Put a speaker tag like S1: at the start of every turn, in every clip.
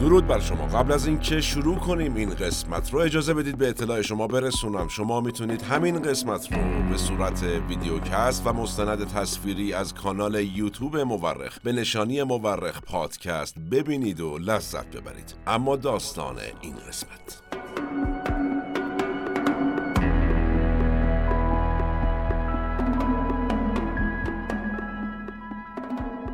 S1: درود بر شما. قبل از اینکه شروع کنیم این قسمت رو اجازه بدید به اطلاع شما برسونم. شما می‌تونید همین قسمت رو به صورت ویدیوکست و مستند تصویری از کانال یوتیوب مورخ به نشانی مورخ پادکست ببینید و لذت ببرید. اما داستان این قسمت.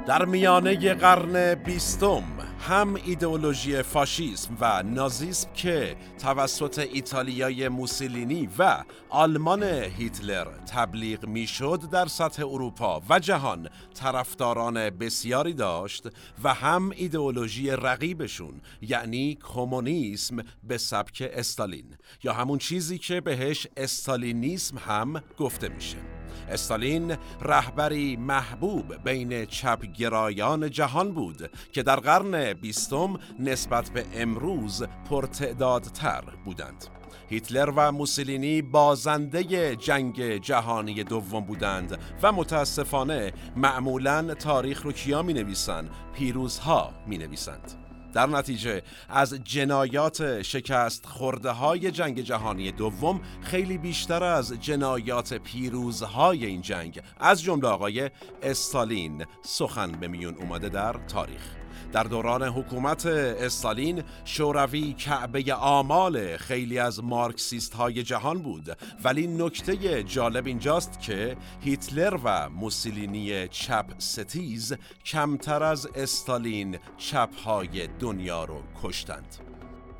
S1: در میانه قرن بیستم هم ایدئولوژی فاشیسم و نازیسم که توسط ایتالیای موسولینی و آلمان هیتلر تبلیغ می‌شد در سطح اروپا و جهان طرفداران بسیاری داشت و هم ایدئولوژی رقیبشون یعنی کمونیسم به سبک استالین یا همون چیزی که بهش استالینیسم هم گفته میشه. استالین رهبری محبوب بین چپگرایان جهان بود که در قرن بیستم نسبت به امروز پرتعدادتر بودند. هیتلر و موسولینی بازنده جنگ جهانی دوم بودند و متاسفانه معمولا تاریخ رو کیا می نویسند پیروزها می نویسند. در نتیجه از جنایات شکست خورده های جنگ جهانی دوم خیلی بیشتر از جنایات پیروزهای این جنگ. از جمله آقای استالین سخن به میون اومده در تاریخ. در دوران حکومت استالین شوروی کعبه آمال خیلی از مارکسیست های جهان بود. ولی نکته جالب اینجاست که هیتلر و موسولینی چپ ستیز کمتر از استالین چپ های دنیا رو کشتند.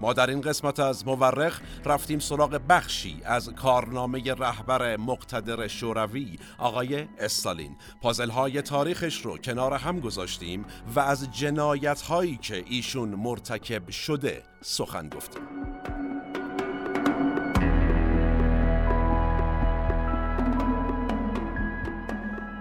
S1: ما در این قسمت از مورخ رفتیم سراغ بخشی از کارنامه رهبر مقتدر شوروی آقای استالین. پازل های تاریخش رو کنار هم گذاشتیم و از جنایت هایی که ایشون مرتکب شده سخن گفتیم.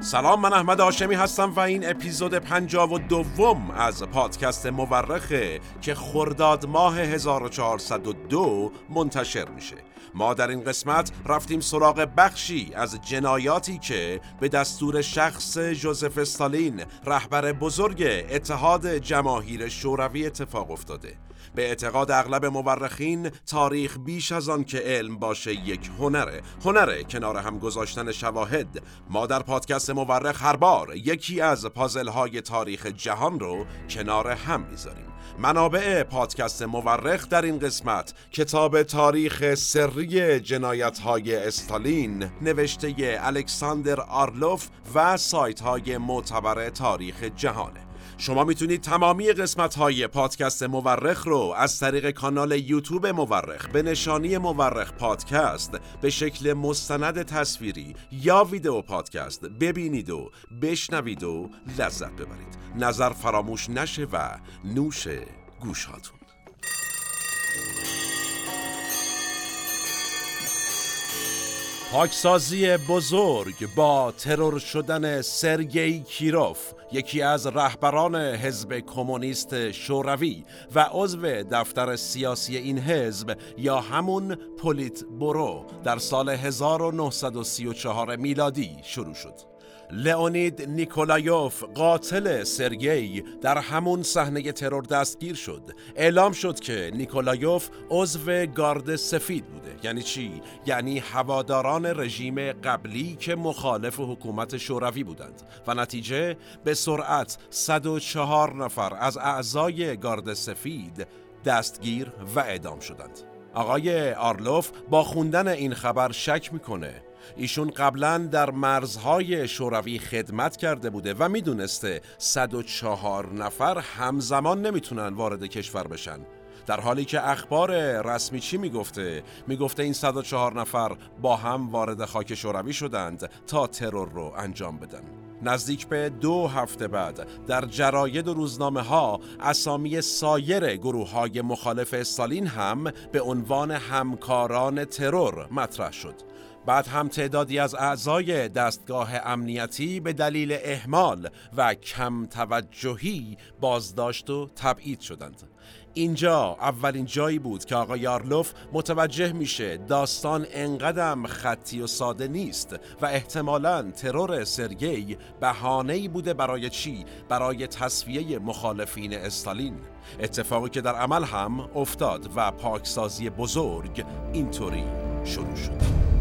S1: سلام من احمد آشمی هستم و این اپیزود پنجاب و دوم از پادکست مورخه که خرداد ماه 1402 منتشر میشه. ما در این قسمت رفتیم سراغ بخشی از جنایاتی که به دستور شخص جوزف استالین رهبر بزرگ اتحاد جماهیر شوروی اتفاق افتاده. به اعتقاد اغلب مورخین تاریخ بیش از آن که علم باشه یک هنره. هنره کنار هم گذاشتن شواهد. ما در پادکست مورخ هر بار یکی از پازل های تاریخ جهان رو کنار هم می‌ذاریم. منابع پادکست مورخ در این قسمت کتاب تاریخ سری جنایت های استالین نوشته الکساندر آرلوف و سایت های معتبر تاریخ جهانه. شما می‌تونید تمامی قسمت های پادکست مورخ رو از طریق کانال یوتیوب مورخ به نشانی مورخ پادکست به شکل مستند تصویری یا ویدیو پادکست ببینید و بشنوید و لذت ببرید. نظر فراموش نشه و نوش گوشاتون. پاکسازی بزرگ با ترور شدن سرگئی کیروف یکی از رهبران حزب کمونیست شوروی و عضو دفتر سیاسی این حزب یا همون پولیت برو در سال 1934 میلادی شروع شد. لئونید نیکولایوف قاتل سرگی در همون صحنه ترور دستگیر شد. اعلام شد که نیکولایوف عضو گارد سفید بوده. یعنی چی؟ یعنی هواداران رژیم قبلی که مخالف حکومت شوروی بودند. و نتیجه به سرعت 104 نفر از اعضای گارد سفید دستگیر و اعدام شدند. آقای آرلوف با خوندن این خبر شک می‌کنه ایشون قبلا در مرزهای شوروی خدمت کرده بوده و می‌دونسته 104 نفر همزمان نمی‌تونن وارد کشور بشن. در حالی که اخبار رسمی چی می‌گفته؟ می‌گفته این 104 نفر با هم وارد خاک شوروی شدند تا ترور رو انجام بدن. نزدیک به دو هفته بعد در جراید و روزنامه ها اسامی سایر گروه های مخالف استالین هم به عنوان همکاران ترور مطرح شد. بعد هم تعدادی از اعضای دستگاه امنیتی به دلیل اهمال و کم توجهی بازداشت و تبعید شدند. اینجا اولین جایی بود که آقای یارلوف متوجه میشه داستان انقدم خطی و ساده نیست و احتمالا ترور سرگی بهانه‌ای بوده برای چی؟ برای تصفیه مخالفین استالین اتفاقی که در عمل هم افتاد و پاکسازی بزرگ اینطوری شروع شد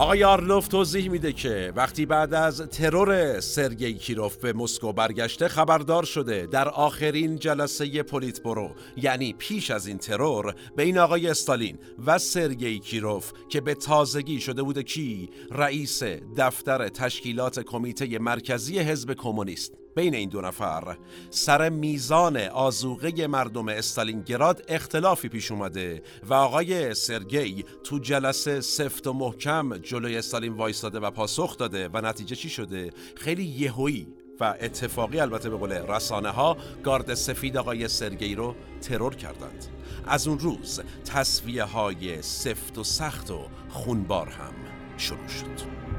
S1: آقای آرلوف توضیح میده که وقتی بعد از ترور سرگئی کیروف به مسکو برگشته خبردار شده در آخرین جلسه پلیت برو یعنی پیش از این ترور بین آقای استالین و سرگئی کیروف که به تازگی شده بوده کی؟ رئیس دفتر تشکیلات کمیته مرکزی حزب کمونیست. بین این دو نفر. سر میزان آزوغه مردم استالینگراد اختلافی پیش اومده و آقای سرگی تو جلسه سفت و محکم جلوی استالین وایستاده و پاسخ داده و نتیجه چی شده؟ خیلی یهویی و اتفاقی البته به قول رسانه ها گارد سفید آقای سرگی رو ترور کردند. از اون روز تصویه های سفت و سخت و خونبار هم شروع شد.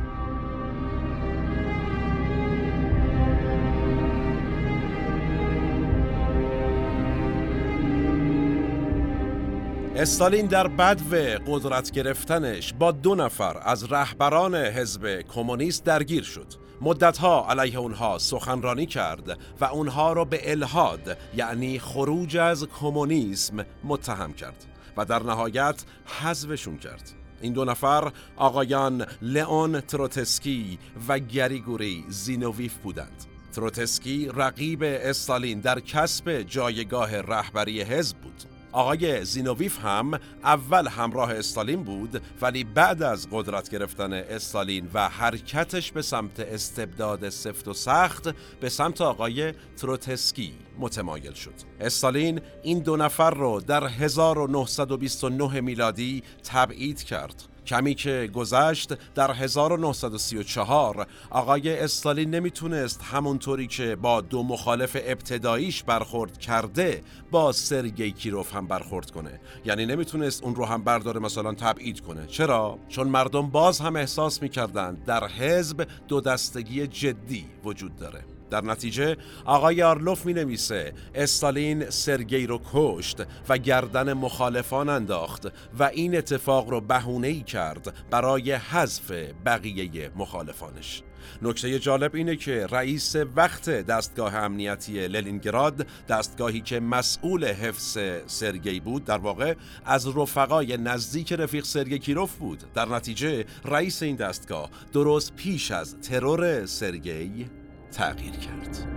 S1: استالین در بدو قدرت گرفتنش با دو نفر از رهبران حزب کمونیست درگیر شد. مدتها علیه اونها سخنرانی کرد و اونها را به الحاد یعنی خروج از کمونیسم متهم کرد و در نهایت حذفشون کرد. این دو نفر آقایان لئون تروتسکی و گریگوری زینوویف بودند. تروتسکی رقیب استالین در کسب جایگاه رهبری حزب بود. آقای زینوویف هم اول همراه استالین بود ولی بعد از قدرت گرفتن استالین و حرکتش به سمت استبداد سفت و سخت به سمت آقای تروتسکی متمایل شد. استالین این دو نفر رو در 1929 میلادی تبعید کرد. کمی که گذشت در 1934 آقای استالین نمی‌تونست همونطوری که با دو مخالف ابتداییش برخورد کرده با سرگی کیروف هم برخورد کنه. یعنی نمی‌تونست اون رو هم برداره مثلا تبعید کنه. چرا؟ چون مردم باز هم احساس می‌کردند در حزب دو دستگی جدی وجود داره. در نتیجه آقای آرلوف می نویسه استالین سرگی رو کشت و گردن مخالفان انداخت و این اتفاق رو بهونه ای کرد برای حذف بقیه مخالفانش. نکته جالب اینه که رئیس وقت دستگاه امنیتی للینگراد دستگاهی که مسئول حفظ سرگی بود در واقع از رفقای نزدیک رفیق سرگی کیروف بود. در نتیجه رئیس این دستگاه درست پیش از ترور سرگی تغییر کرد.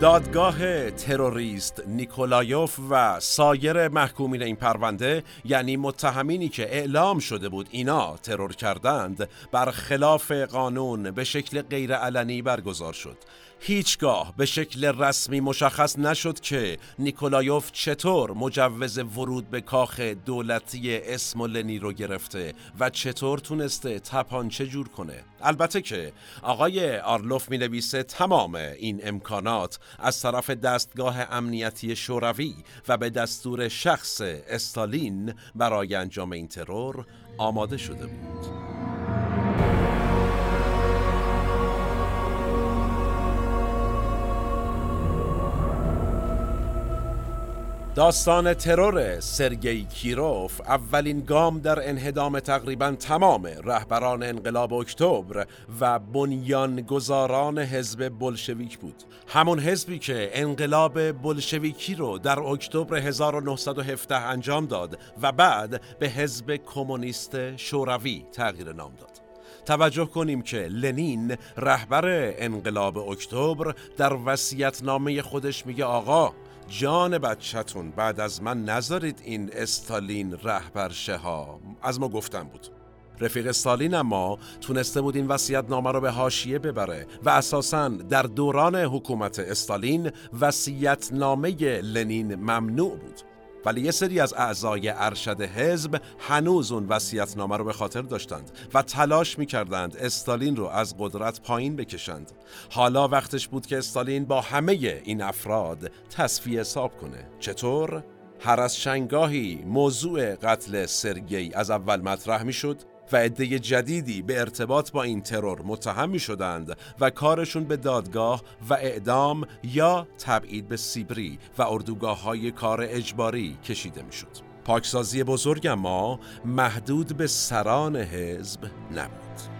S1: دادگاه تروریست نیکولایوف و سایر محکومین این پرونده یعنی متهمینی که اعلام شده بود اینا ترور کردند بر خلاف قانون به شکل غیرعلنی برگزار شد هیچگاه به شکل رسمی مشخص نشد که نیکولایوف چطور مجوز ورود به کاخ دولتی اسمولنی رو گرفته و چطور تونسته تپانچه جور کنه. البته که آقای آرلوف می نویسه تمام این امکانات از طرف دستگاه امنیتی شوروی و به دستور شخص استالین برای انجام این ترور آماده شده بود. داستان ترور سرگئی کیروف اولین گام در انهدام تقریبا تمام رهبران انقلاب اکتبر و بنیانگذاران حزب بلشویک بود. همون حزبی که انقلاب بلشویکی رو در اکتبر 1917 انجام داد و بعد به حزب کمونیست شوروی تغییر نام داد. توجه کنیم که لنین رهبر انقلاب اکتبر در نامه خودش میگه آقا جان بچهتون بعد از من نذارید این استالین رهبر ها از ما گفتن بود. رفیق استالین اما تونسته بود این وسیعت نامه رو به هاشیه ببره و اساسا در دوران حکومت استالین وسیعت نامه لنین ممنوع بود. ولی یه سری از اعضای ارشد حزب هنوز اون وصیت‌نامه رو به خاطر داشتند و تلاش می‌کردند استالین رو از قدرت پایین بکشند. حالا وقتش بود که استالین با همه این افراد تصفیه حساب کنه. چطور؟ هر از شنگاهی موضوع قتل سرگی از اول مطرح می شد و عده جدیدی به ارتباط با این ترور متهم می شدند و کارشون به دادگاه و اعدام یا تبعید به سیبری و اردوگاه های کار اجباری کشیده می شد. پاکسازی بزرگ ما محدود به سران حزب نبود.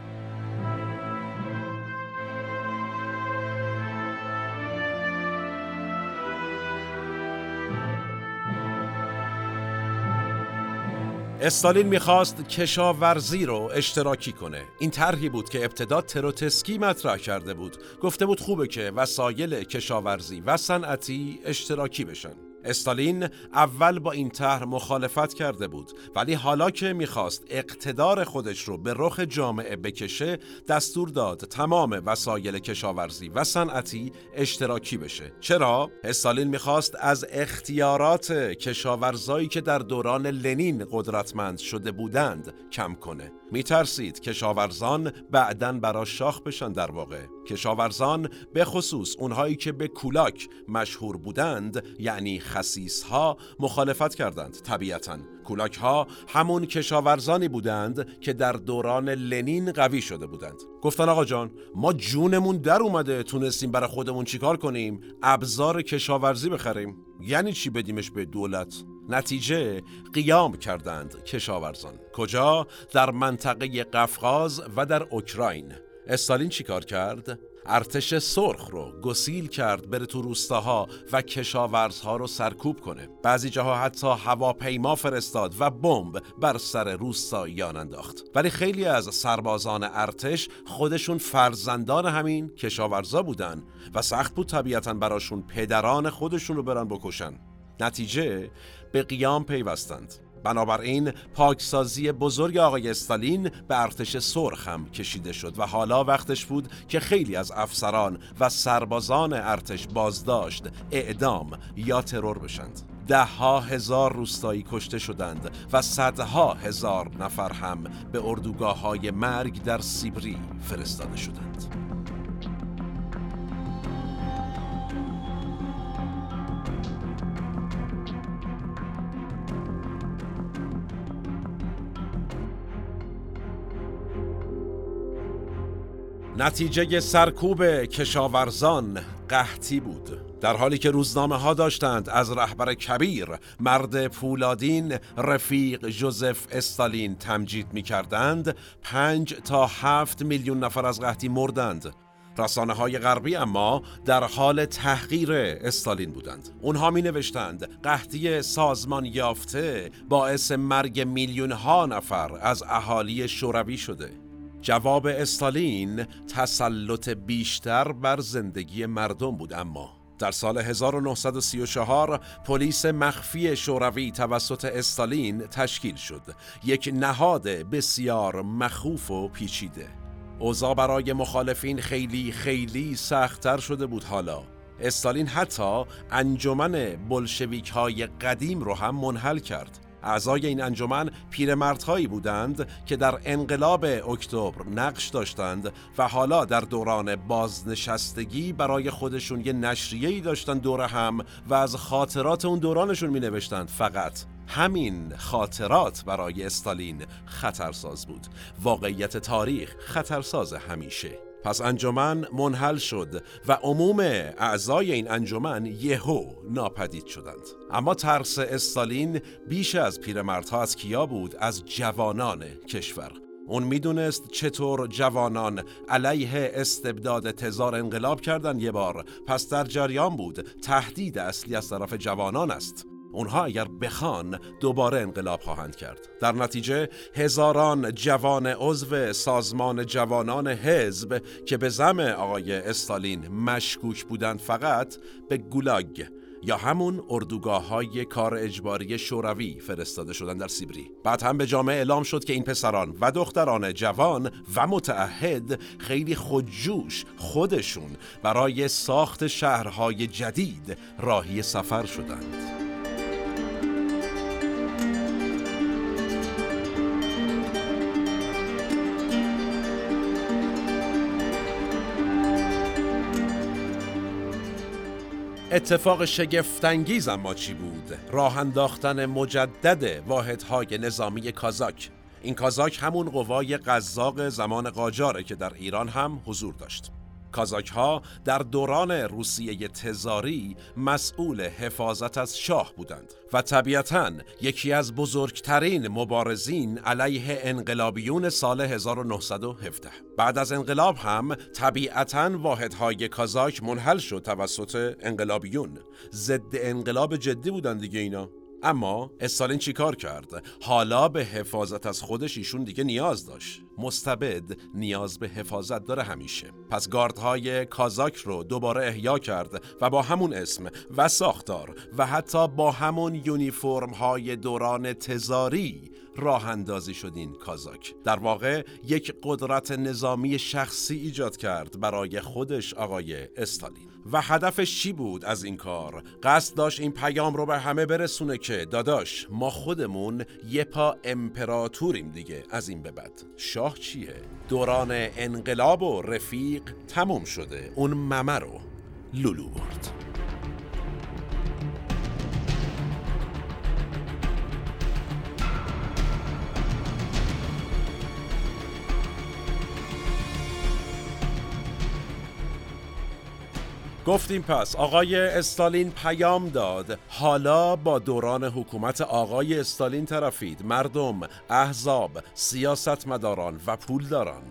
S1: استالین می‌خواست کشاورزی رو اشتراکی کنه. این طرحی بود که ابتدا تروتسکی مطرح کرده بود. گفته بود خوبه که وسایل کشاورزی و صنعتی اشتراکی بشن. استالین اول با این طرح مخالفت کرده بود ولی حالا که می‌خواست اقتدار خودش رو به رخ جامعه بکشه دستور داد تمام وسایل کشاورزی و صنعتی اشتراکی بشه. چرا؟ استالین می‌خواست از اختیارات کشاورزایی که در دوران لنین قدرتمند شده بودند کم کنه. میترسید کشاورزان بعدا برا شاخ بشن در واقع. کشاورزان به خصوص اونهایی که به کولاک مشهور بودند یعنی خسیس ها مخالفت کردند. طبیعتا کولاک ها همون کشاورزانی بودند که در دوران لنین قوی شده بودند. گفتن آقا جان ما جونمون در اومده تونستیم برای خودمون چیکار کنیم؟ ابزار کشاورزی بخریم. یعنی چی بدیمش به دولت؟ نتیجه قیام کردند کشاورزان. کجا؟ در منطقه قفقاز و در اوکراین. استالین چیکار کرد؟ ارتش سرخ رو گسیل کرد بره تو روستاها و کشاورزها رو سرکوب کنه. بعضی جاها حتی هواپیما فرستاد و بمب بر سر روستاییان انداخت. ولی خیلی از سربازان ارتش خودشون فرزندان همین کشاورزا بودن و سخت بود طبیعتا براشون پدران خودشون رو برن بکشن. نتیجه به قیام پیوستند. بنابراین پاکسازی بزرگ آقای استالین به ارتش سرخ هم کشیده شد و حالا وقتش بود که خیلی از افسران و سربازان ارتش بازداشت اعدام یا ترور بشند. ده ها هزار روستایی کشته شدند و صدها هزار نفر هم به اردوگاه های مرگ در سیبری فرستاده شدند. نتیجه سرکوب کشاورزان قحطی بود. در حالی که روزنامه ها داشتند از رهبر کبیر مرد پولادین رفیق جوزف استالین تمجید می کردند پنج تا هفت میلیون نفر از قحطی مردند. رسانه های غربی اما در حال تحقیر استالین بودند. اونها می نوشتند قحطی سازمان یافته باعث مرگ میلیون ها نفر از اهالی شوروی شده. جواب استالین تسلط بیشتر بر زندگی مردم بود اما در سال 1934 پلیس مخفی شوروی توسط استالین تشکیل شد. یک نهاد بسیار مخوف و پیچیده. اوضاع برای مخالفین خیلی خیلی سختتر شده بود حالا. استالین حتی انجمن بلشویک های قدیم رو هم منحل کرد. اعضای این انجمن پیرمردهایی بودند که در انقلاب اکتبر نقش داشتند و حالا در دوران بازنشستگی برای خودشون یه نشریه‌ای داشتن دور هم و از خاطرات اون دورانشون می نوشتند فقط همین خاطرات برای استالین خطرساز بود. واقعیت تاریخ خطرساز همیشه. پس انجمن منحل شد و عموم اعضای این انجمن یهو ناپدید شدند. اما ترس استالین بیش از پیرمردها از کیا بود؟ از جوانان کشور. اون می‌دونست چطور جوانان علیه استبداد تزار انقلاب کردن یه بار. پس در جریان بود. تهدید اصلی از طرف جوانان است. اونها اگر بخوان دوباره انقلاب خواهند کرد. در نتیجه هزاران جوان عضو سازمان جوانان حزب که به زم آقای استالین مشکوک بودند فقط به گولاگ یا همون اردوگاه های کار اجباری شوروی فرستاده شدن در سیبری. بعد هم به جامعه اعلام شد که این پسران و دختران جوان و متعهد خیلی خودجوش خودشون برای ساخت شهرهای جدید راهی سفر شدند. اتفاق شگفتانگیز اما چی بود؟ راه انداختن مجدد واحدهای نظامی کازاک این کازاک همون قوای قزاق زمان قاجاره که در ایران هم حضور داشت کازاک ها در دوران روسیه تزاری مسئول حفاظت از شاه بودند و طبیعتا یکی از بزرگترین مبارزین علیه انقلابیون سال 1917 بعد از انقلاب هم طبیعتا واحدهای کازاک منحل شد توسط انقلابیون. ضد انقلاب جدی بودند دیگه اینا. اما استالین چیکار کرد؟ حالا به حفاظت از خودش ایشون دیگه نیاز داشت. مستبد نیاز به حفاظت داره همیشه. پس گاردهای کازاک رو دوباره احیا کرد و با همون اسم و ساختار و حتی با همون یونیفرم های دوران تزاری راه اندازی شد این کازاک. در واقع یک قدرت نظامی شخصی ایجاد کرد برای خودش آقای استالین. و هدفش چی بود از این کار؟ قصد داشت این پیام رو به همه برسونه که داداش ما خودمون یه پا امپراتوریم دیگه از این به بعد. شاه چیه؟ دوران انقلاب و رفیق تموم شده. اون ممه رو لولو برد. گفتیم پس آقای استالین پیام داد. حالا با دوران حکومت آقای استالین طرفید. مردم احزاب سیاستمداران و پولداران.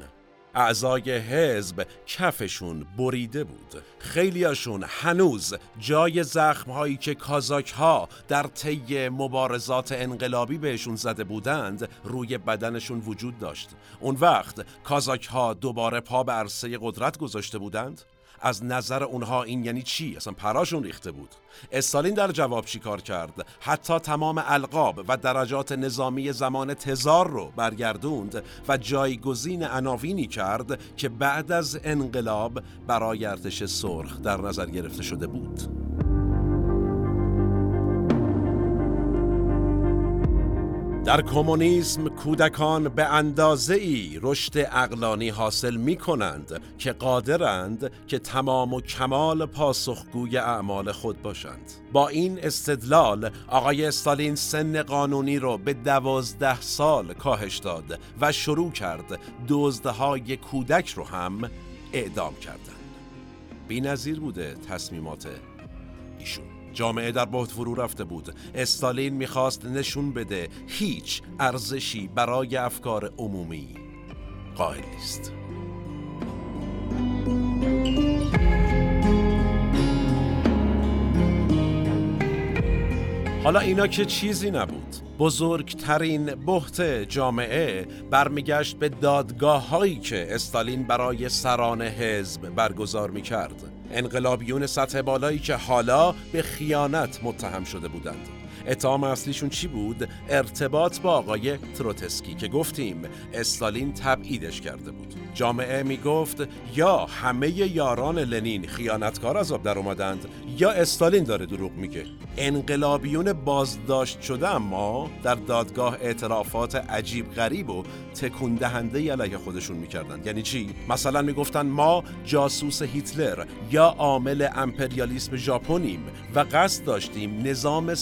S1: اعضای حزب کفشون بریده بود. خیلیاشون هنوز جای زخمهایی که کازاک ها در طی مبارزات انقلابی بهشون زده بودند روی بدنشون وجود داشت. اون وقت کازاک ها دوباره پا به عرصه قدرت گذاشته بودند؟ از نظر اونها این یعنی چی؟ اصلا پراشون ریخته بود. استالین در جواب چی کار کرد؟ حتی تمام القاب و درجات نظامی زمان تزار رو برگردوند و جایگزین عناوینی کرد که بعد از انقلاب برای ارتش سرخ در نظر گرفته شده بود. در کمونیسم کودکان به اندازه ای رشد اقلانی حاصل می کنند که قادرند که تمام و کمال پاسخگوی اعمال خود باشند. با این استدلال آقای استالین سن قانونی را به دوازده سال کاهش داد و شروع کرد دزدهای کودک رو هم اعدام کردند بی نظیر بوده تصمیمات جامعه در بحت فرو رفته بود. استالین می‌خواست نشون بده هیچ ارزشی برای افکار عمومی قائل نیست. حالا اینا که چیزی نبود. بزرگترین بحت جامعه برمیگشت به دادگاه هایی که استالین برای سران حزب برگزار می کرد انقلابیون سطح بالایی که حالا به خیانت متهم شده بودند. اتهام اصلیشون چی بود؟ ارتباط با آقای تروتسکی که گفتیم استالین تبعیدش کرده بود. جامعه می‌گفت یا همه یاران لنین خیانتکار از آب در اومدند یا استالین داره دروغ میگه. انقلابیون بازداشت شده اما در دادگاه اعترافات عجیب غریب و تکون دهنده علیه خودشون می‌کردند یعنی چی؟ مثلا می‌گفتن ما جاسوس هیتلر یا عامل امپریالیسم ژاپنیم و قصد داشتیم نظام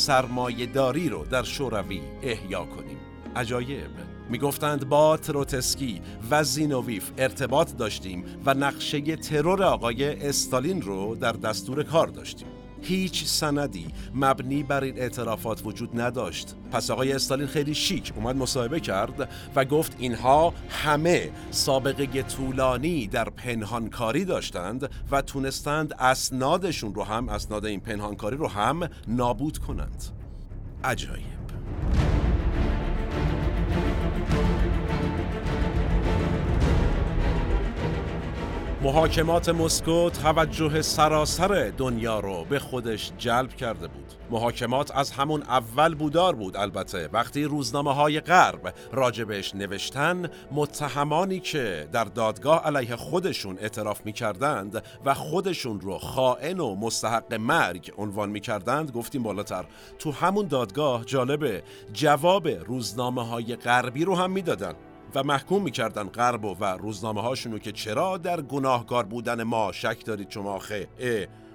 S1: سرمایهداری رو در شوروی احیا کنیم. عجایب. می‌گفتند با تروتسکی و زینوویف ارتباط داشتیم و نقشه ترور آقای استالین رو در دستور کار داشتیم. هیچ سندی مبنی بر این اعترافات وجود نداشت. پس آقای استالین خیلی شیک اومد مصاحبه کرد و گفت اینها همه سابقه طولانی در پنهانکاری داشتند و تونستند اسنادشون رو هم اسناد این پنهانکاری رو هم نابود کنند. عجایب. محاکمات مسکو توجه سراسر دنیا رو به خودش جلب کرده بود. محاکمات از همون اول بودار بود البته. وقتی روزنامه های غرب راجبش نوشتن متهمانی که در دادگاه علیه خودشون اعتراف می کردند و خودشون رو خائن و مستحق مرگ عنوان می کردند گفتیم بالاتر. تو همون دادگاه جالبه جواب روزنامه های غربی رو هم می‌دادن. و محکوم می‌کردن غرب و, روزنامه هاشونو که چرا در گناهکار بودن ما شک دارید شما خه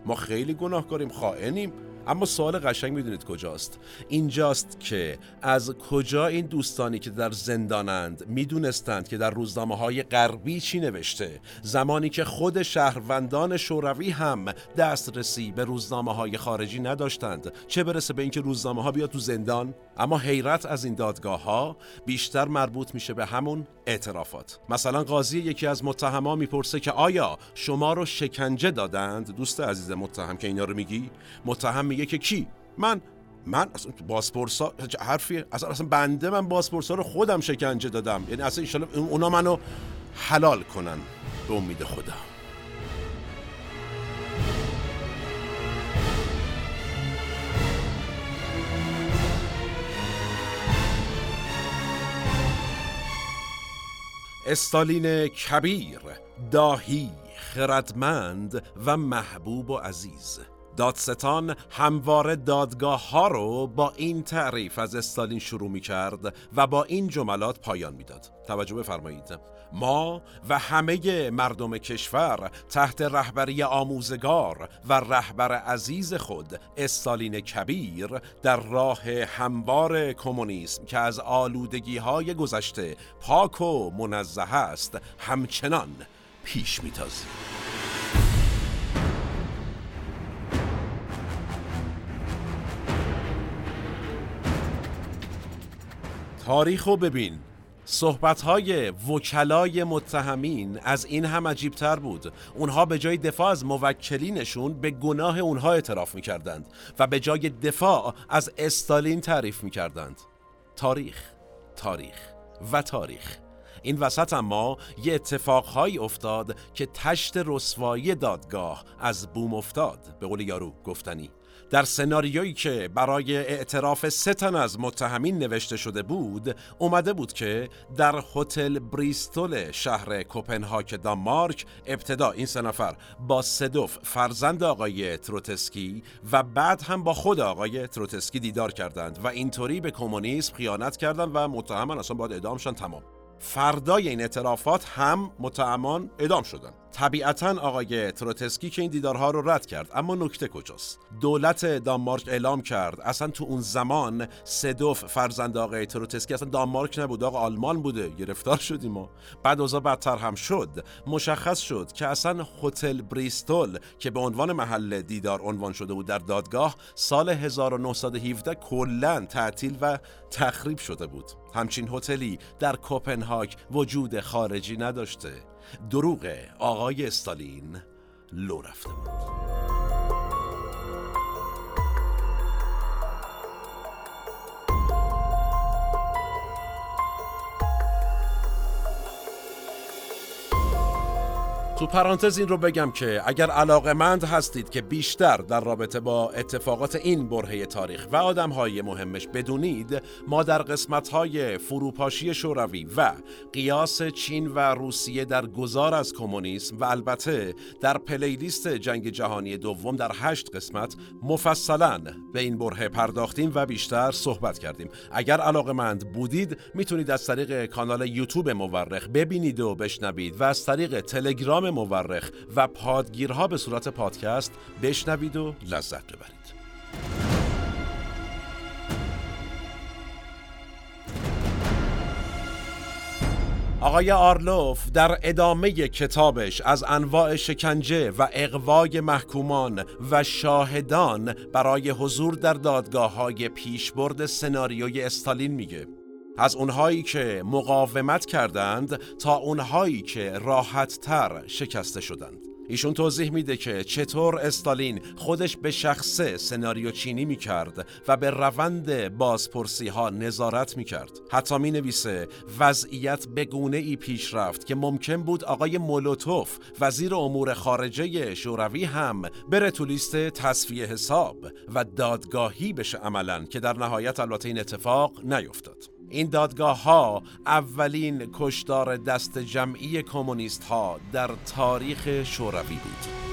S1: ما خیلی گناهکاریم خائنیم. اما سوال قشنگ می‌دونید کجاست؟ اینجاست که از کجا این دوستانی که در زندانند می‌دونستند که در روزنامه های غربی چی نوشته؟ زمانی که خود شهروندان شوروی هم دسترسی به روزنامه های خارجی نداشتند. چه برسه به اینکه روزنامه ها بیاد تو زندان؟ اما حیرت از این دادگاه ها بیشتر مربوط میشه به همون اعترافات. مثلا قاضی یکی از متهما می‌پرسه که آیا شما رو شکنجه دادند؟ دوست عزیز متهم که اینا رو میگی؟ متهم میگه که کی؟ من من اصلا باسپورسا حرفی اصلا, اصلا بنده من باسپورسا رو خودم شکنجه دادم. یعنی اصلا ان اونا منو حلال کنن به امید خدا. استالین کبیر داهی خردمند و محبوب و عزیز. دادستان همواره دادگاه ها رو با این تعریف از استالین شروع می کرد و با این جملات پایان می‌داد. توجه بفرمایید ما و همه مردم کشور تحت رهبری آموزگار و رهبر عزیز خود استالین کبیر در راه هموار کمونیسم که از آلودگی های گذشته پاک و منزه است همچنان پیش میتازیم تاریخ رو ببین. صحبت های وکلای متهمین از این هم عجیبتر بود. اونها به جای دفاع از موکلینشون به گناه اونها اعتراف می‌کردند و به جای دفاع از استالین تعریف می‌کردند. تاریخ تاریخ و تاریخ. این وسط اما یه اتفاقهایی افتاد که تشت رسوایی دادگاه از بوم افتاد. به قول یارو گفتنی. در سناریویی که برای اعتراف سه تن از متهمین نوشته شده بود اومده بود که در هتل بریستول شهر کوپنهاگ دانمارک ابتدا این سه نفر با سدوف فرزند آقای تروتسکی و بعد هم با خود آقای تروتسکی دیدار کردند و اینطوری به کمونیسم خیانت کردند و متهمان اصلا باید اعدامشان تمام. فردای این اعترافات هم متهمان اعدام شدند طبیعتا آقای تروتسکی که این دیدارها رو رد کرد اما نکته کجاست؟ دولت دانمارک اعلام کرد اصلا تو اون زمان سدوف فرزند آقای تروتسکی اصلا دانمارک نبود آقا آلمان بوده گرفتار شدیم ما بعد اوضاع بدتر هم شد. مشخص شد که اصلا هتل بریستول که به عنوان محل دیدار عنوان شده بود در دادگاه سال 1917 کلا تعطیل و تخریب شده بود. همچین هتلی در کوپنهاگ وجود خارجی نداشته. دروغ آقای استالین لو رفته بود. تو پرانتز این رو بگم که اگر علاقمند هستید که بیشتر در رابطه با اتفاقات این برهه تاریخ و آدمهای مهمش بدونید ما در قسمتهای فروپاشی شوروی و قیاس چین و روسیه در گذار از کمونیسم و البته در پلیلیست جنگ جهانی دوم در هشت قسمت مفصلا به این برهه پرداختیم و بیشتر صحبت کردیم. اگر علاقمند بودید می‌تونید از طریق کانال یوتیوب مورخ ببینید و بشنوید و از طریق تلگرام مورخ و پادگیرها به صورت پادکست بشنوید و لذت ببرید. آقای آرلوف در ادامه کتابش از انواع شکنجه و اقوای محکومان و شاهدان برای حضور در دادگاه های پیشبرد سناریوی استالین میگه. از اونهایی که مقاومت کردند تا اونهایی که راحت تر شکسته شدند. ایشون توضیح میده که چطور استالین خودش به شخصه سناریو چینی می‌کرد و به روند بازپرسی ها نظارت می‌کرد. حتی می نویسه وضعیت به گونه ای پیش رفت که ممکن بود آقای مولوتوف وزیر امور خارجه شوروی هم بره تو لیست تصفیه حساب و دادگاهی بشه عملا. که در نهایت البته این اتفاق نیفتاد. این دادگاه ها اولین کشدار دست جمعی کمونیست ها در تاریخ شوروی بود.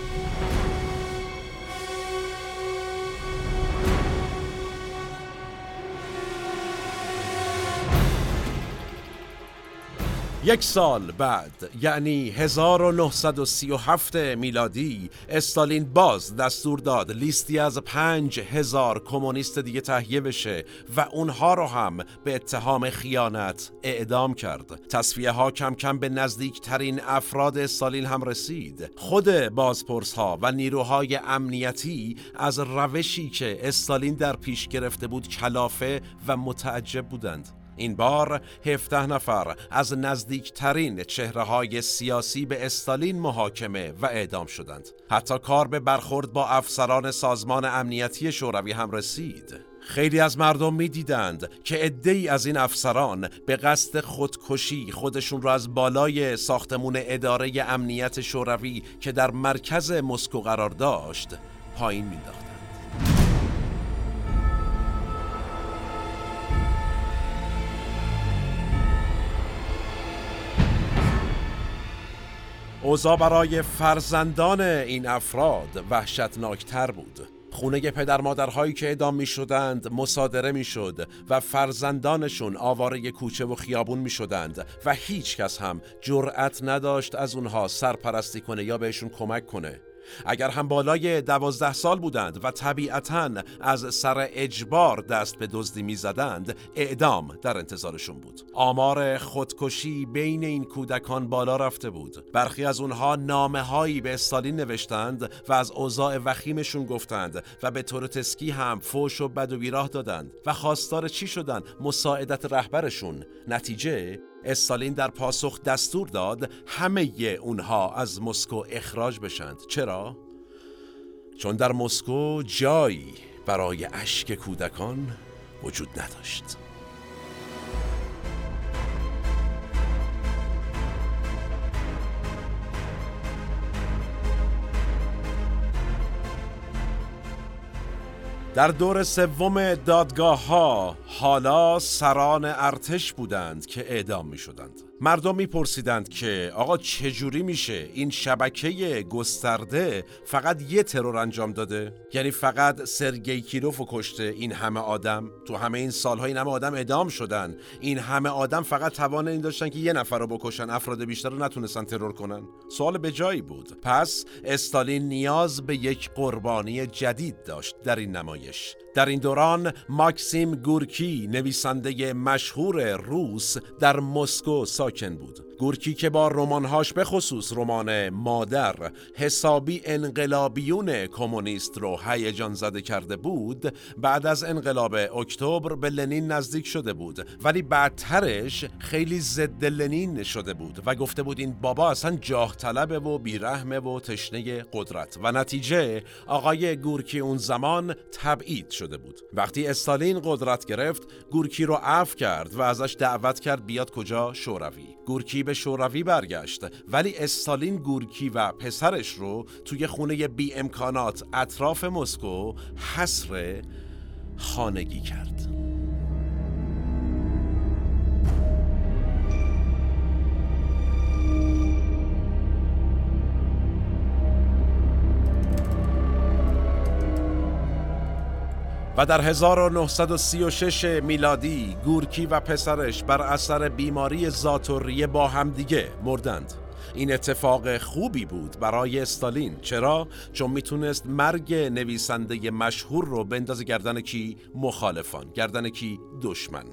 S1: یک سال بعد یعنی 1937 میلادی استالین باز دستور داد لیستی از پنج هزار کمونیست دیگه تهیه بشه و اونها رو هم به اتهام خیانت اعدام کرد. تصفیه ها کم کم به نزدیک ترین افراد استالین هم رسید. خود بازپرس ها و نیروهای امنیتی از روشی که استالین در پیش گرفته بود کلافه و متعجب بودند. این بار 17 نفر از نزدیکترین چهره های سیاسی به استالین محاکمه و اعدام شدند. حتی کار به برخورد با افسران سازمان امنیتی شوروی هم رسید. خیلی از مردم می‌دیدند که عدهای از این افسران به قصد خودکشی خودشون را از بالای ساختمون اداره امنیت شوروی که در مرکز مسکو قرار داشت پایین مینداختند. اوضاع برای فرزندان این افراد وحشتناکتر بود. خونه پدر مادرهایی که ادام می شدند مصادره می شد و فرزندانشون آواره کوچه و خیابون می شدند و هیچ کس هم جرأت نداشت از اونها سرپرستی کنه یا بهشون کمک کنه. اگر هم بالای دوازده سال بودند و طبیعتا از سر اجبار دست به دزدی می‌زدند اعدام در انتظارشون بود. آمار خودکشی بین این کودکان بالا رفته بود. برخی از اونها نامه هایی به استالین نوشتند و از اوضاع وخیمشون گفتند و به طور تسکی هم فوش و بد و بیراه دادند و خواستار چی شدن؟ مساعدت رهبرشون. نتیجه استالین در پاسخ دستور داد همه اونها از مسکو اخراج بشند چرا؟ چون در مسکو جایی برای اشک کودکان وجود نداشت در دور سوم دادگاه ها حالا سران ارتش بودند که اعدام می شدند مردم میپرسیدند که آقا چجوری میشه این شبکه گسترده فقط یه ترور انجام داده؟ یعنی فقط سرگی کیروف و کشته این همه آدم؟ تو همه این سالها این همه آدم اعدام شدن. این همه آدم فقط توان این داشتن که یه نفر رو بکشن افراد بیشتر رو نتونستن ترور کنن. سوال به جایی بود. پس استالین نیاز به یک قربانی جدید داشت در این نمایش. در این دوران ماکسیم گورکی نویسنده مشهور روس در مسکو بود؟ گورکی که با رمانهاش به خصوص رمان مادر حسابی انقلابیون کمونیست رو هیجان زده کرده بود بعد از انقلاب اکتبر به لنین نزدیک شده بود. ولی بعدترش خیلی ضد لنین شده بود و گفته بود این بابا اصلا جاه طلبه و بیرحمه و تشنه قدرت. و نتیجه آقای گورکی اون زمان تبعید شده بود. وقتی استالین قدرت گرفت گورکی رو عفو کرد و ازش دعوت کرد بیاد کجا؟ شوروی. گورکی به شوروی برگشت. ولی استالین گورکی و پسرش رو توی خونه بی امکانات اطراف مسکو حصر خانگی کرد. و در 1936 میلادی گورکی و پسرش بر اثر بیماری زاتوریه با همدیگه مردند. این اتفاق خوبی بود برای استالین. چرا؟ چون می‌تونست مرگ نویسنده مشهور رو بندازه گردن کی مخالفان گردن کی دشمن.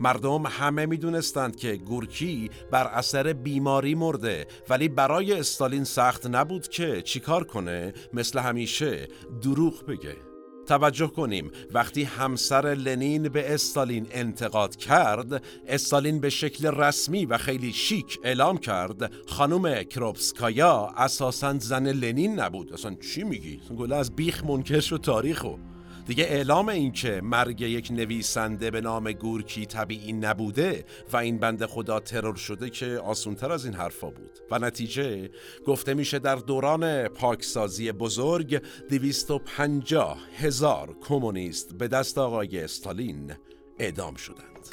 S1: مردم همه می‌دونستند که گورکی بر اثر بیماری مرده ولی برای استالین سخت نبود که چیکار کنه؟ مثل همیشه دروغ بگه. توجه کنیم. وقتی همسر لنین به استالین انتقاد کرد استالین به شکل رسمی و خیلی شیک اعلام کرد. خانم کروبسکایا اساسا زن لنین نبود. اصلا چی میگی؟ گله از بیخ منکر و تاریخو. دیگه اعلام این که مرگ یک نویسنده به نام گورکی طبیعی نبوده و این بند خدا ترور شده که آسونتر از این حرفا بود. و نتیجه گفته میشه در دوران پاکسازی بزرگ 250 هزار کمونیست به دست آقای استالین اعدام شدند.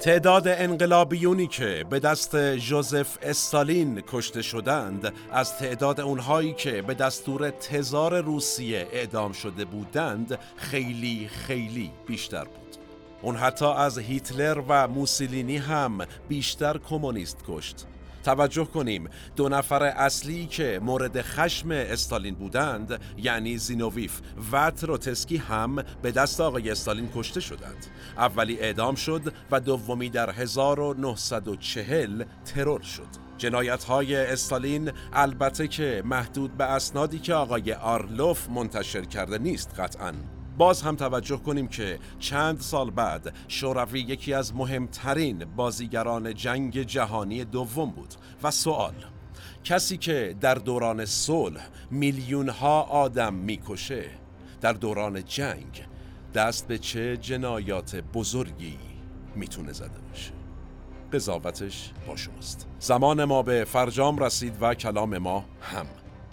S1: تعداد انقلابیونی که به دست جوزف استالین کشته شدند از تعداد اونهایی که به دستور تزار روسیه اعدام شده بودند خیلی خیلی بیشتر بود. اون حتی از هیتلر و موسولینی هم بیشتر کمونیست کشت. توجه کنیم. دو نفر اصلی که مورد خشم استالین بودند یعنی زینوویف و تروتسکی هم به دست آقای استالین کشته شدند. اولی اعدام شد و دومی در 1940 ترور شد. جنایت های استالین البته که محدود به اسنادی که آقای آرلوف منتشر کرده نیست قطعاً. باز هم توجه کنیم که چند سال بعد شوروی یکی از مهمترین بازیگران جنگ جهانی دوم بود. و سوال کسی که در دوران صلح میلیون ها آدم می‌کشه در دوران جنگ دست به چه جنایات بزرگی می‌تونه زده باشه؟ قضاوتش با شماست. زمان ما به فرجام رسید و کلام ما هم